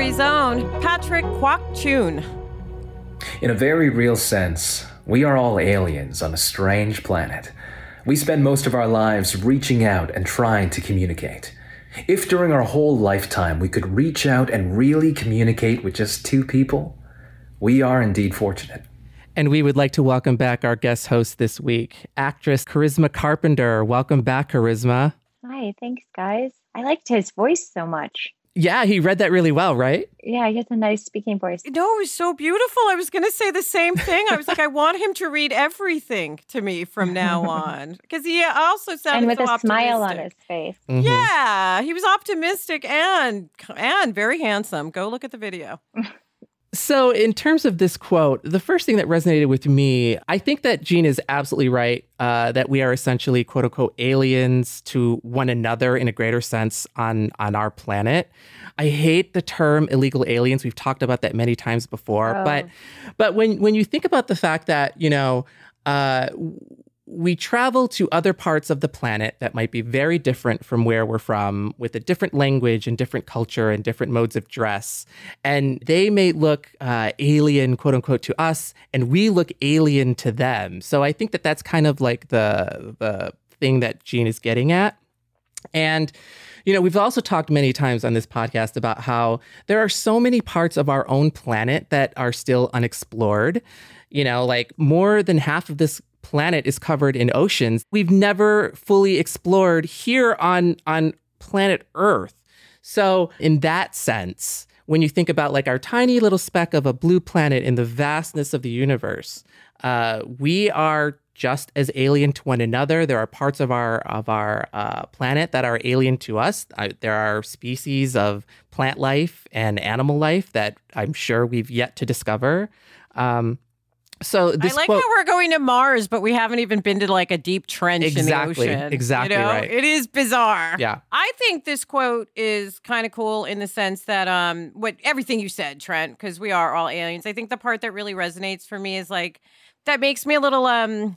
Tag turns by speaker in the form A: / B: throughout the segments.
A: Discovery's own Patrick Kwok-Choon.
B: In a very real sense, we are all aliens on a strange planet. We spend most of our lives reaching out and trying to communicate. If during our whole lifetime we could reach out and really communicate with just two people, we are indeed fortunate.
C: And we would like to welcome back our guest host this week, actress Charisma Carpenter. Welcome back, Charisma.
D: Hi, thanks, guys. I liked his voice so much.
C: Yeah, he read that really well, right?
D: Yeah, he has a nice speaking voice.
A: No, it was so beautiful. I was going to say the same thing. I was like, I want him to read everything to me from now on because he also sounded
D: and with
A: so
D: a smile on his face.
A: Mm-hmm. Yeah, he was optimistic and and very handsome. Go look at the video.
C: So, in terms of this quote, the first thing that resonated with me, I think that Gene is absolutely right uh, that we are essentially quote unquote aliens to one another in a greater sense on on our planet. I hate the term illegal aliens. We've talked about that many times before, oh. but but when when you think about the fact that you know. Uh, we travel to other parts of the planet that might be very different from where we're from, with a different language and different culture and different modes of dress. And they may look uh, alien, quote unquote, to us, and we look alien to them. So I think that that's kind of like the the thing that Gene is getting at. And you know, we've also talked many times on this podcast about how there are so many parts of our own planet that are still unexplored. You know, like more than half of this planet is covered in oceans we've never fully explored here on on planet Earth. So in that sense, when you think about like our tiny little speck of a blue planet in the vastness of the universe, uh, we are just as alien to one another. There are parts of our of our uh, planet that are alien to us. There are species of plant life and animal life that I'm sure we've yet to discover. Um, so
A: I like
C: quote,
A: how we're going to Mars, but we haven't even been to like a deep trench
C: exactly,
A: in the ocean.
C: Exactly
A: you know?
C: right.
A: It is bizarre.
C: Yeah.
A: I think this quote is kind of cool in the sense that um what everything you said, Trent, because we are all aliens. I think the part that really resonates for me is like that makes me a little um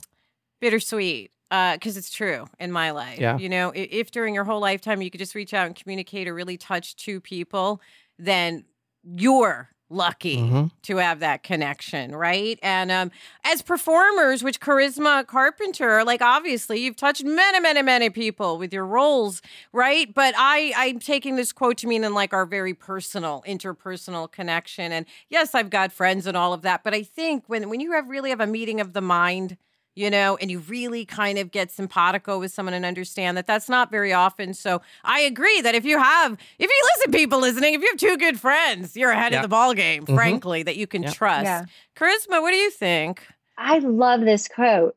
A: bittersweet Uh, because uh, it's true in my life.
C: Yeah.
A: You know, if, if during your whole lifetime you could just reach out and communicate or really touch two people, then you're lucky mm-hmm. to have that connection, right? And um, as performers, which Charisma Carpenter, like obviously you've touched many, many, many people with your roles, right? But I, I'm taking this quote to mean in like our very personal, interpersonal connection. And yes, I've got friends and all of that, but I think when when you have really have a meeting of the mind you know, and you really kind of get simpatico with someone and understand that that's not very often. So I agree that if you have, if you listen, people listening, if you have two good friends, you're ahead yeah. of the ball game, mm-hmm. frankly, that you can yeah. trust. Yeah. Charisma, what do you think?
D: I love this quote.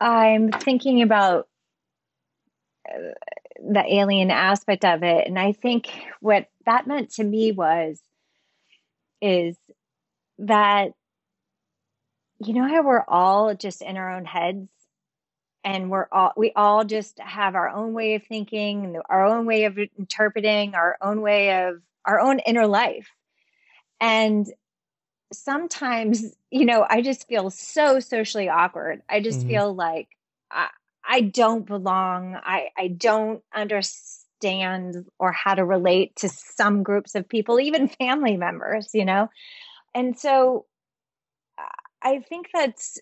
D: I'm thinking about uh, the alien aspect of it. And I think what that meant to me was, is that you know how we're all just in our own heads? And we're all we all just have our own way of thinking our own way of interpreting our own way of our own inner life. And sometimes you know i just feel so socially awkward. I just mm-hmm. feel like I, I don't belong. I i don't understand or how to relate to some groups of people even family members you know? And so I think that's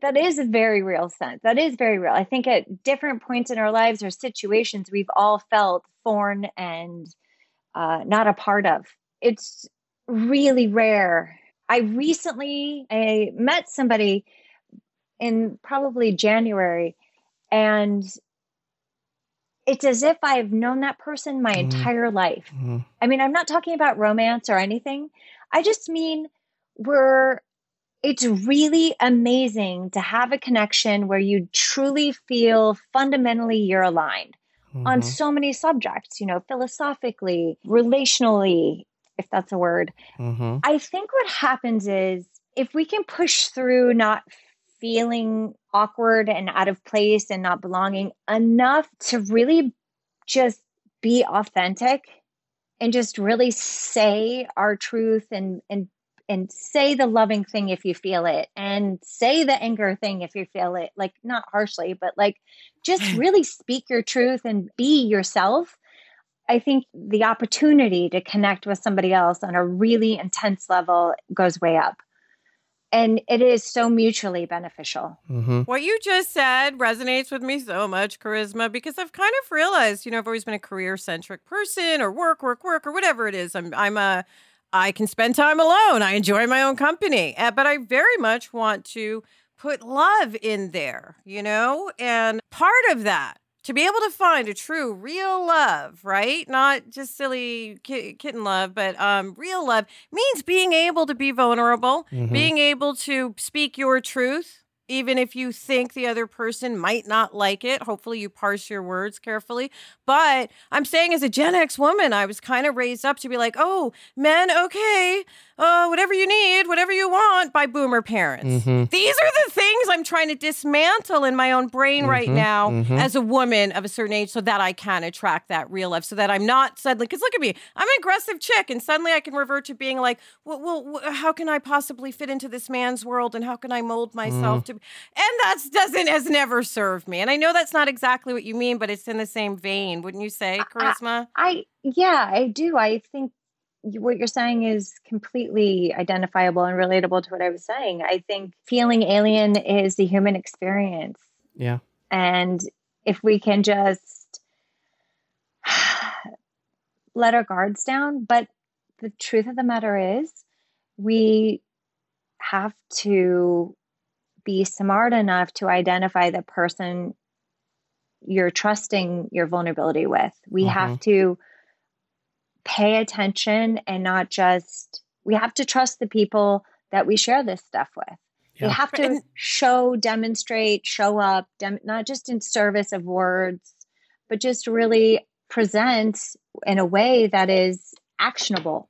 D: that is a very real sense. That is very real. I think at different points in our lives or situations, we've all felt foreign and uh, not a part of. It's really rare. I recently I met somebody in probably January, and it's as if I've known that person my mm-hmm. entire life. Mm-hmm. I mean, I'm not talking about romance or anything. I just mean we're it's really amazing to have a connection where you truly feel fundamentally you're aligned mm-hmm. on so many subjects, you know, philosophically, relationally, if that's a word. Mm-hmm. I think what happens is if we can push through not feeling awkward and out of place and not belonging enough to really just be authentic and just really say our truth and and and say the loving thing if you feel it and say the anger thing if you feel it like not harshly but like just really speak your truth and be yourself i think the opportunity to connect with somebody else on a really intense level goes way up and it is so mutually beneficial.
A: Mm-hmm. What you just said resonates with me so much, Charisma, because I've kind of realized, you know, I've always been a career centric person or work, work, work, or whatever it is. I'm, I'm a I can spend time alone. I enjoy my own company, uh, but I very much want to put love in there, you know? And part of that, to be able to find a true, real love, right? Not just silly kitten love, but um, real love means being able to be vulnerable, mm-hmm. being able to speak your truth, even if you think the other person might not like it. Hopefully, you parse your words carefully. But I'm saying, as a Gen X woman, I was kind of raised up to be like, oh, men, okay, uh, whatever you need, whatever you want by boomer parents. Mm-hmm. These are the things I'm trying to dismantle in my own brain mm-hmm, right now mm-hmm. as a woman of a certain age so that I can attract that real life, so that I'm not suddenly, because look at me, I'm an aggressive chick, and suddenly I can revert to being like, well, well how can I possibly fit into this man's world and how can I mold myself mm. to, and that doesn't, has never served me. And I know that's not exactly what you mean, but it's in the same vein, wouldn't you say, Charisma?
D: I, I yeah, I do. I think what you're saying is completely identifiable and relatable to what I was saying. I think feeling alien is the human experience.
C: Yeah.
D: And if we can just let our guards down, but the truth of the matter is, we have to be smart enough to identify the person you're trusting your vulnerability with. We mm-hmm. have to pay attention and not just we have to trust the people that we share this stuff with. Yeah. We have to show, demonstrate, show up, dem- not just in service of words, but just really present in a way that is actionable.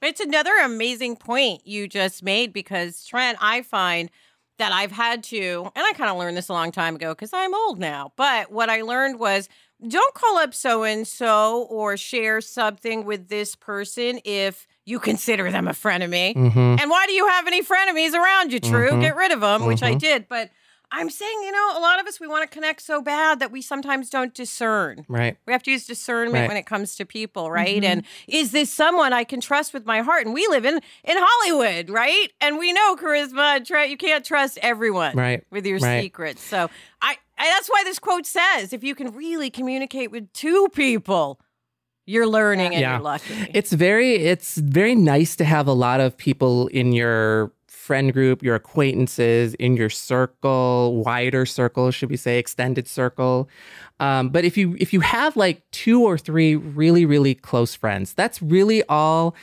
A: It's another amazing point you just made because Trent, I find that I've had to, and I kind of learned this a long time ago because I'm old now. But what I learned was don't call up so and so or share something with this person if you consider them a frenemy. Mm-hmm. And why do you have any frenemies around you, True? Mm-hmm. Get rid of them, mm-hmm. which I mm-hmm. did. But I'm saying, you know, a lot of us, we want to connect so bad that we sometimes don't discern.
C: Right.
A: We have to use discernment right. when it comes to people, right? Mm-hmm. And is this someone I can trust with my heart? And we live in, in Hollywood, right? And we know charisma, you can't trust everyone
C: right.
A: with your
C: right.
A: secrets. So I, I, that's why this quote says if you can really communicate with two people, you're learning and yeah. you're lucky.
C: It's very it's very nice to have a lot of people in your friend group, your acquaintances, in your circle, wider circle, should we say, extended circle. Um, but if you if you have like two or three really really close friends, that's really all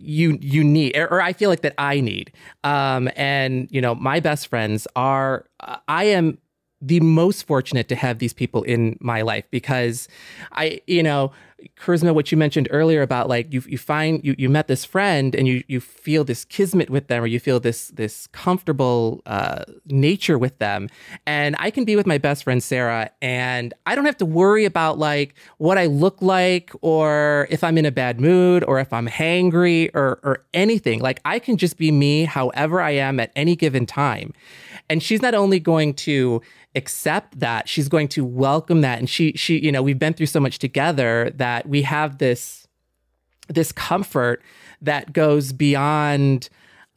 C: you you need or, i feel like that i need um and you know my best friends are uh, i am the most fortunate to have these people in my life because I, you know, charisma, what you mentioned earlier about like you you find you you met this friend and you you feel this kismet with them or you feel this this comfortable uh, nature with them. And I can be with my best friend Sarah and I don't have to worry about like what I look like or if I'm in a bad mood or if I'm hangry or or anything. Like I can just be me however I am at any given time. And she's not only going to accept that she's going to welcome that and she she you know we've been through so much together that we have this this comfort that goes beyond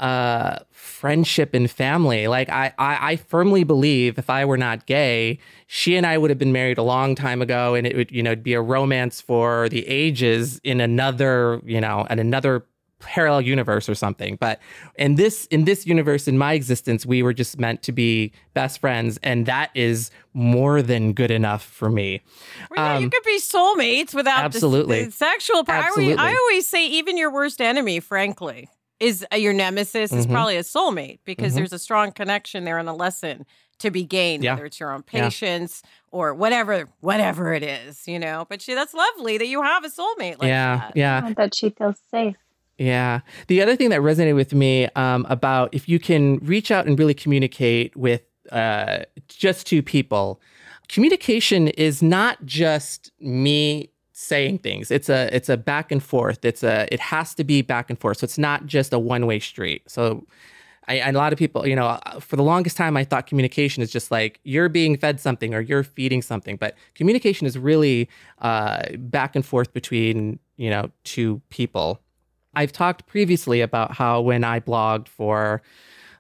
C: uh, friendship and family. Like I, I, I firmly believe if I were not gay, she and I would have been married a long time ago, and it would, you know, be a romance for the ages in another, you know, in another parallel universe or something. But in this in this universe, in my existence, we were just meant to be best friends, and that is more than good enough for me.
A: Well, yeah, you um, could be soulmates without
C: absolutely
A: the, the sexual power.
C: Absolutely.
A: I always say, even your worst enemy, frankly is uh, your nemesis is mm-hmm. probably a soulmate because mm-hmm. there's a strong connection there and a lesson to be gained, yeah. whether it's your own patience yeah. or whatever, whatever it is, you know. But she, that's lovely that you have a soulmate like
C: yeah,
A: that.
C: Yeah,
D: that she feels safe.
C: Yeah. The other thing that resonated with me um, about if you can reach out and really communicate with uh, just two people, communication is not just me saying things. It's a it's a back and forth. It's a it has to be back and forth. So it's not just a one way street. So I, a lot of people, you know, uh, for the longest time, I thought communication is just like you're being fed something or you're feeding something. But communication is really uh, back and forth between, you know, two people. I've talked previously about how when I blogged for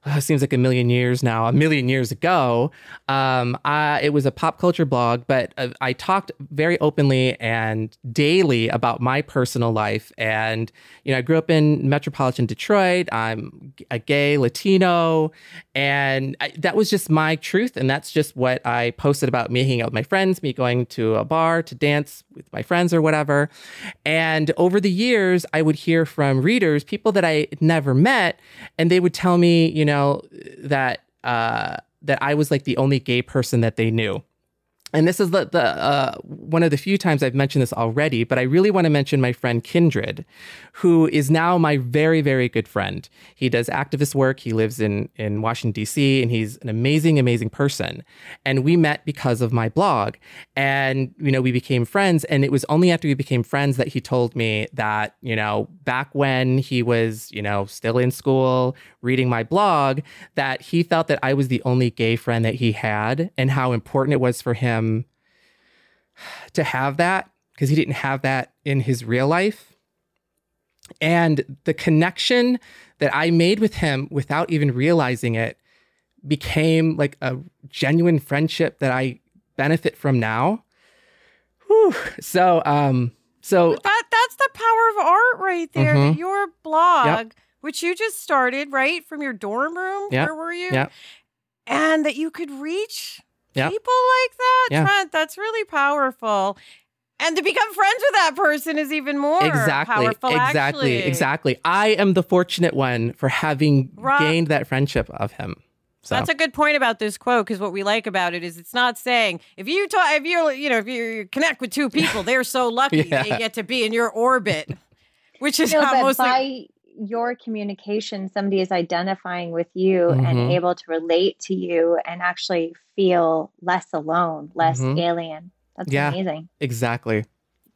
C: uh, seems like a million years now, a million years ago. Um, I, it was a pop culture blog, but uh, I talked very openly and daily about my personal life. And, you know, I grew up in metropolitan Detroit. I'm a gay Latino. And I, that was just my truth. And that's just what I posted about me hanging out with my friends, me going to a bar to dance with my friends or whatever. And over the years, I would hear from readers, people that I never met, and they would tell me, you know, that uh, that I was like the only gay person that they knew and this is the, the uh, one of the few times I've mentioned this already, but I really want to mention my friend Kindred, who is now my very, very good friend. He does activist work. He lives in, in Washington, D.C., and he's an amazing, amazing person. And we met because of my blog. And, you know, we became friends. And it was only after we became friends that he told me that, you know, back when he was, you know, still in school, reading my blog, that he felt that I was the only gay friend that he had and how important it was for him to have that because he didn't have that in his real life. And the connection that I made with him without even realizing it became like a genuine friendship that I benefit from now. Whew. So, um, so
A: that that's the power of art right there. Mm-hmm. Your blog, yep. Which you just started right from your dorm room.
C: Yep.
A: Where were you?
C: Yeah.
A: And that you could reach
C: yep.
A: people like that,
C: yeah.
A: Trent. That's really powerful. And to become friends with that person is even more
C: exactly,
A: powerful.
C: Exactly,
A: actually.
C: exactly. I am the fortunate one for having Rob, gained that friendship of him. So.
A: That's a good point about this quote because what we like about it is it's not saying if you talk, if you're you know if you connect with two people, they're so lucky yeah. they get to be in your orbit, which is
D: no,
A: how
D: mostly. By your communication, somebody is identifying with you mm-hmm. and able to relate to you and actually feel less alone, less mm-hmm. alien. That's
C: yeah,
D: amazing.
C: Exactly.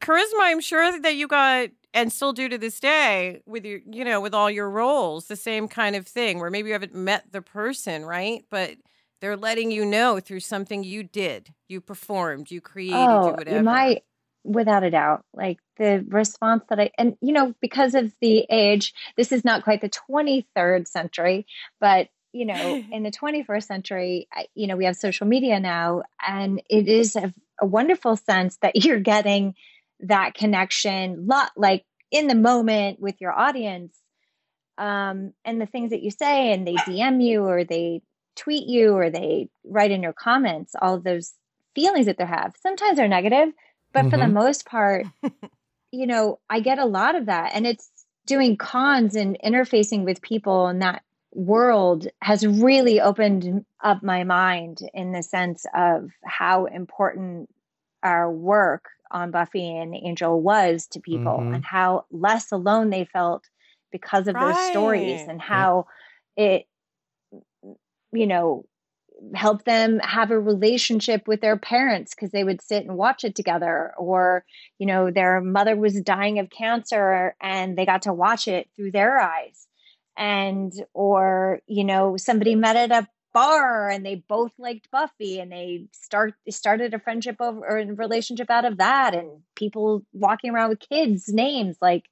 A: Charisma, I'm sure that you got and still do to this day with your, you know, with all your roles, the same kind of thing where maybe you haven't met the person, right? But they're letting you know through something you did, you performed, you created,
D: oh,
A: you whatever.
D: My, without a doubt, like the response that I, and you know, because of the age, this is not quite the 23rd century, but you know, in the 21st century, you know, we have social media now, and it is a, a wonderful sense that you're getting that connection, lot like in the moment with your audience, um, and the things that you say, and they DM you or they tweet you or they write in your comments, all those feelings that they have. Sometimes they're negative, but mm-hmm. for the mm-hmm. most part, you know, I get a lot of that, and it's doing cons and interfacing with people in that world has really opened up my mind in the sense of how important our work on Buffy and Angel was to people mm-hmm. and how less alone they felt because of right. those stories and how yeah. it you know helped them have a relationship with their parents because they would sit and watch it together. Or you know their mother was dying of cancer and they got to watch it through their eyes. And or you know somebody met at a bar and they both liked Buffy and they start started a friendship over or a relationship out of that and people walking around with kids names like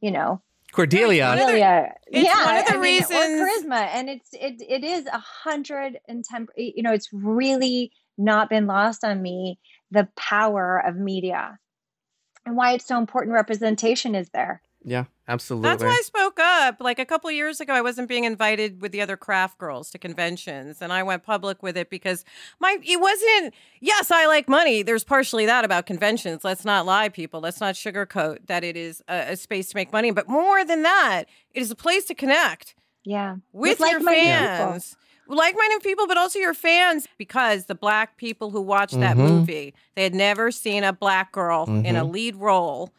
D: you know
C: Cordelia.
D: Cordelia.
A: It's
D: yeah,
A: one of the
D: I mean, or charisma, and it's it it is a hundred and ten. You know, it's really not been lost on me the power of media and why it's so important. Representation is there.
C: Yeah, absolutely.
A: That's why I spoke up. Like a couple of years ago, I wasn't being invited with the other craft girls to conventions, and I went public with it because my it wasn't. Yes, I like money. There's partially that about conventions. Let's not lie, people. Let's not sugarcoat that it is a, a space to make money. But more than that, it is a place to connect
D: Yeah,
A: with, your
D: like-minded people.
A: fans. Like-minded people, but also your fans, because the black people who watched that
C: Mhm.
A: movie, they had never seen a black girl in a
C: Mhm.
A: lead role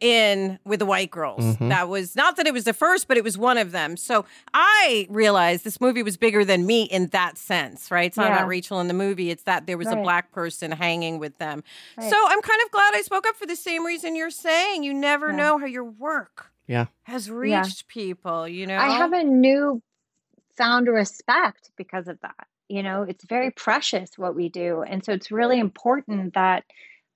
A: in with the white girls.
C: Mhm.
A: That was not that it was the first, but it was one of them. So I realized this movie was bigger than me in that sense, right? It's not
D: Yeah.
A: about Rachel in the movie. It's that there was a black person hanging with them.
D: Right.
A: So I'm kind of glad I spoke up for the same reason you're saying. You never
D: Yeah.
A: know how your work
C: Yeah.
A: has
D: Yeah.
A: reached people, you know?
D: I have a new found respect because of that. You know, it's very precious what we do. And so it's really important that,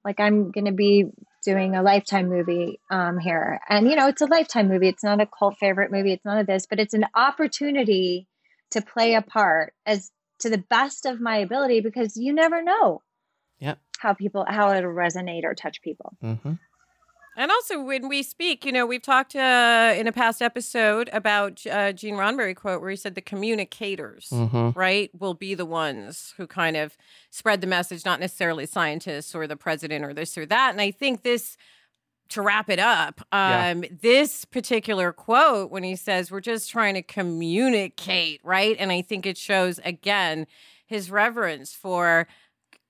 D: like, I'm going to be doing a Lifetime movie um, here. And, you know, it's a Lifetime movie. It's not a cult favorite movie. It's none of this, but it's an opportunity to play a part as to the best of my ability because you never know
C: Yeah.
D: how people, how it'll resonate or touch people.
C: Mm-hmm.
A: And also, when we speak, you know, we've talked uh, in a past episode about uh, Gene Roddenberry quote where he said the communicators,
C: Mm-hmm.
A: right, will be the ones who kind of spread the message, not necessarily scientists or the president or this or that. And I think this, to wrap it up,
C: Yeah.
A: um, this particular quote when he says we're just trying to communicate, right, and I think it shows again his reverence for,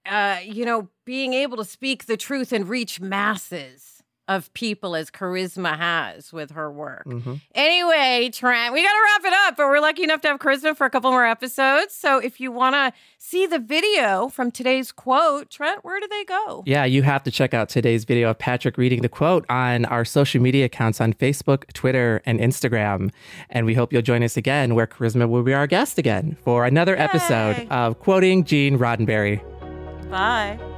A: uh, you know, being able to speak the truth and reach masses of people as charisma has with her work.
C: Mm-hmm.
A: Anyway, Trent, we got to wrap it up, but we're lucky enough to have charisma for a couple more episodes. So if you want to see the video from today's quote, Trent, where do they go?
C: Yeah, you have to check out today's video of Patrick reading the quote on our social media accounts on Facebook, Twitter, and Instagram. And we hope you'll join us again, where Charisma will be our guest again for another episode of Quoting Gene Roddenberry.
A: Bye.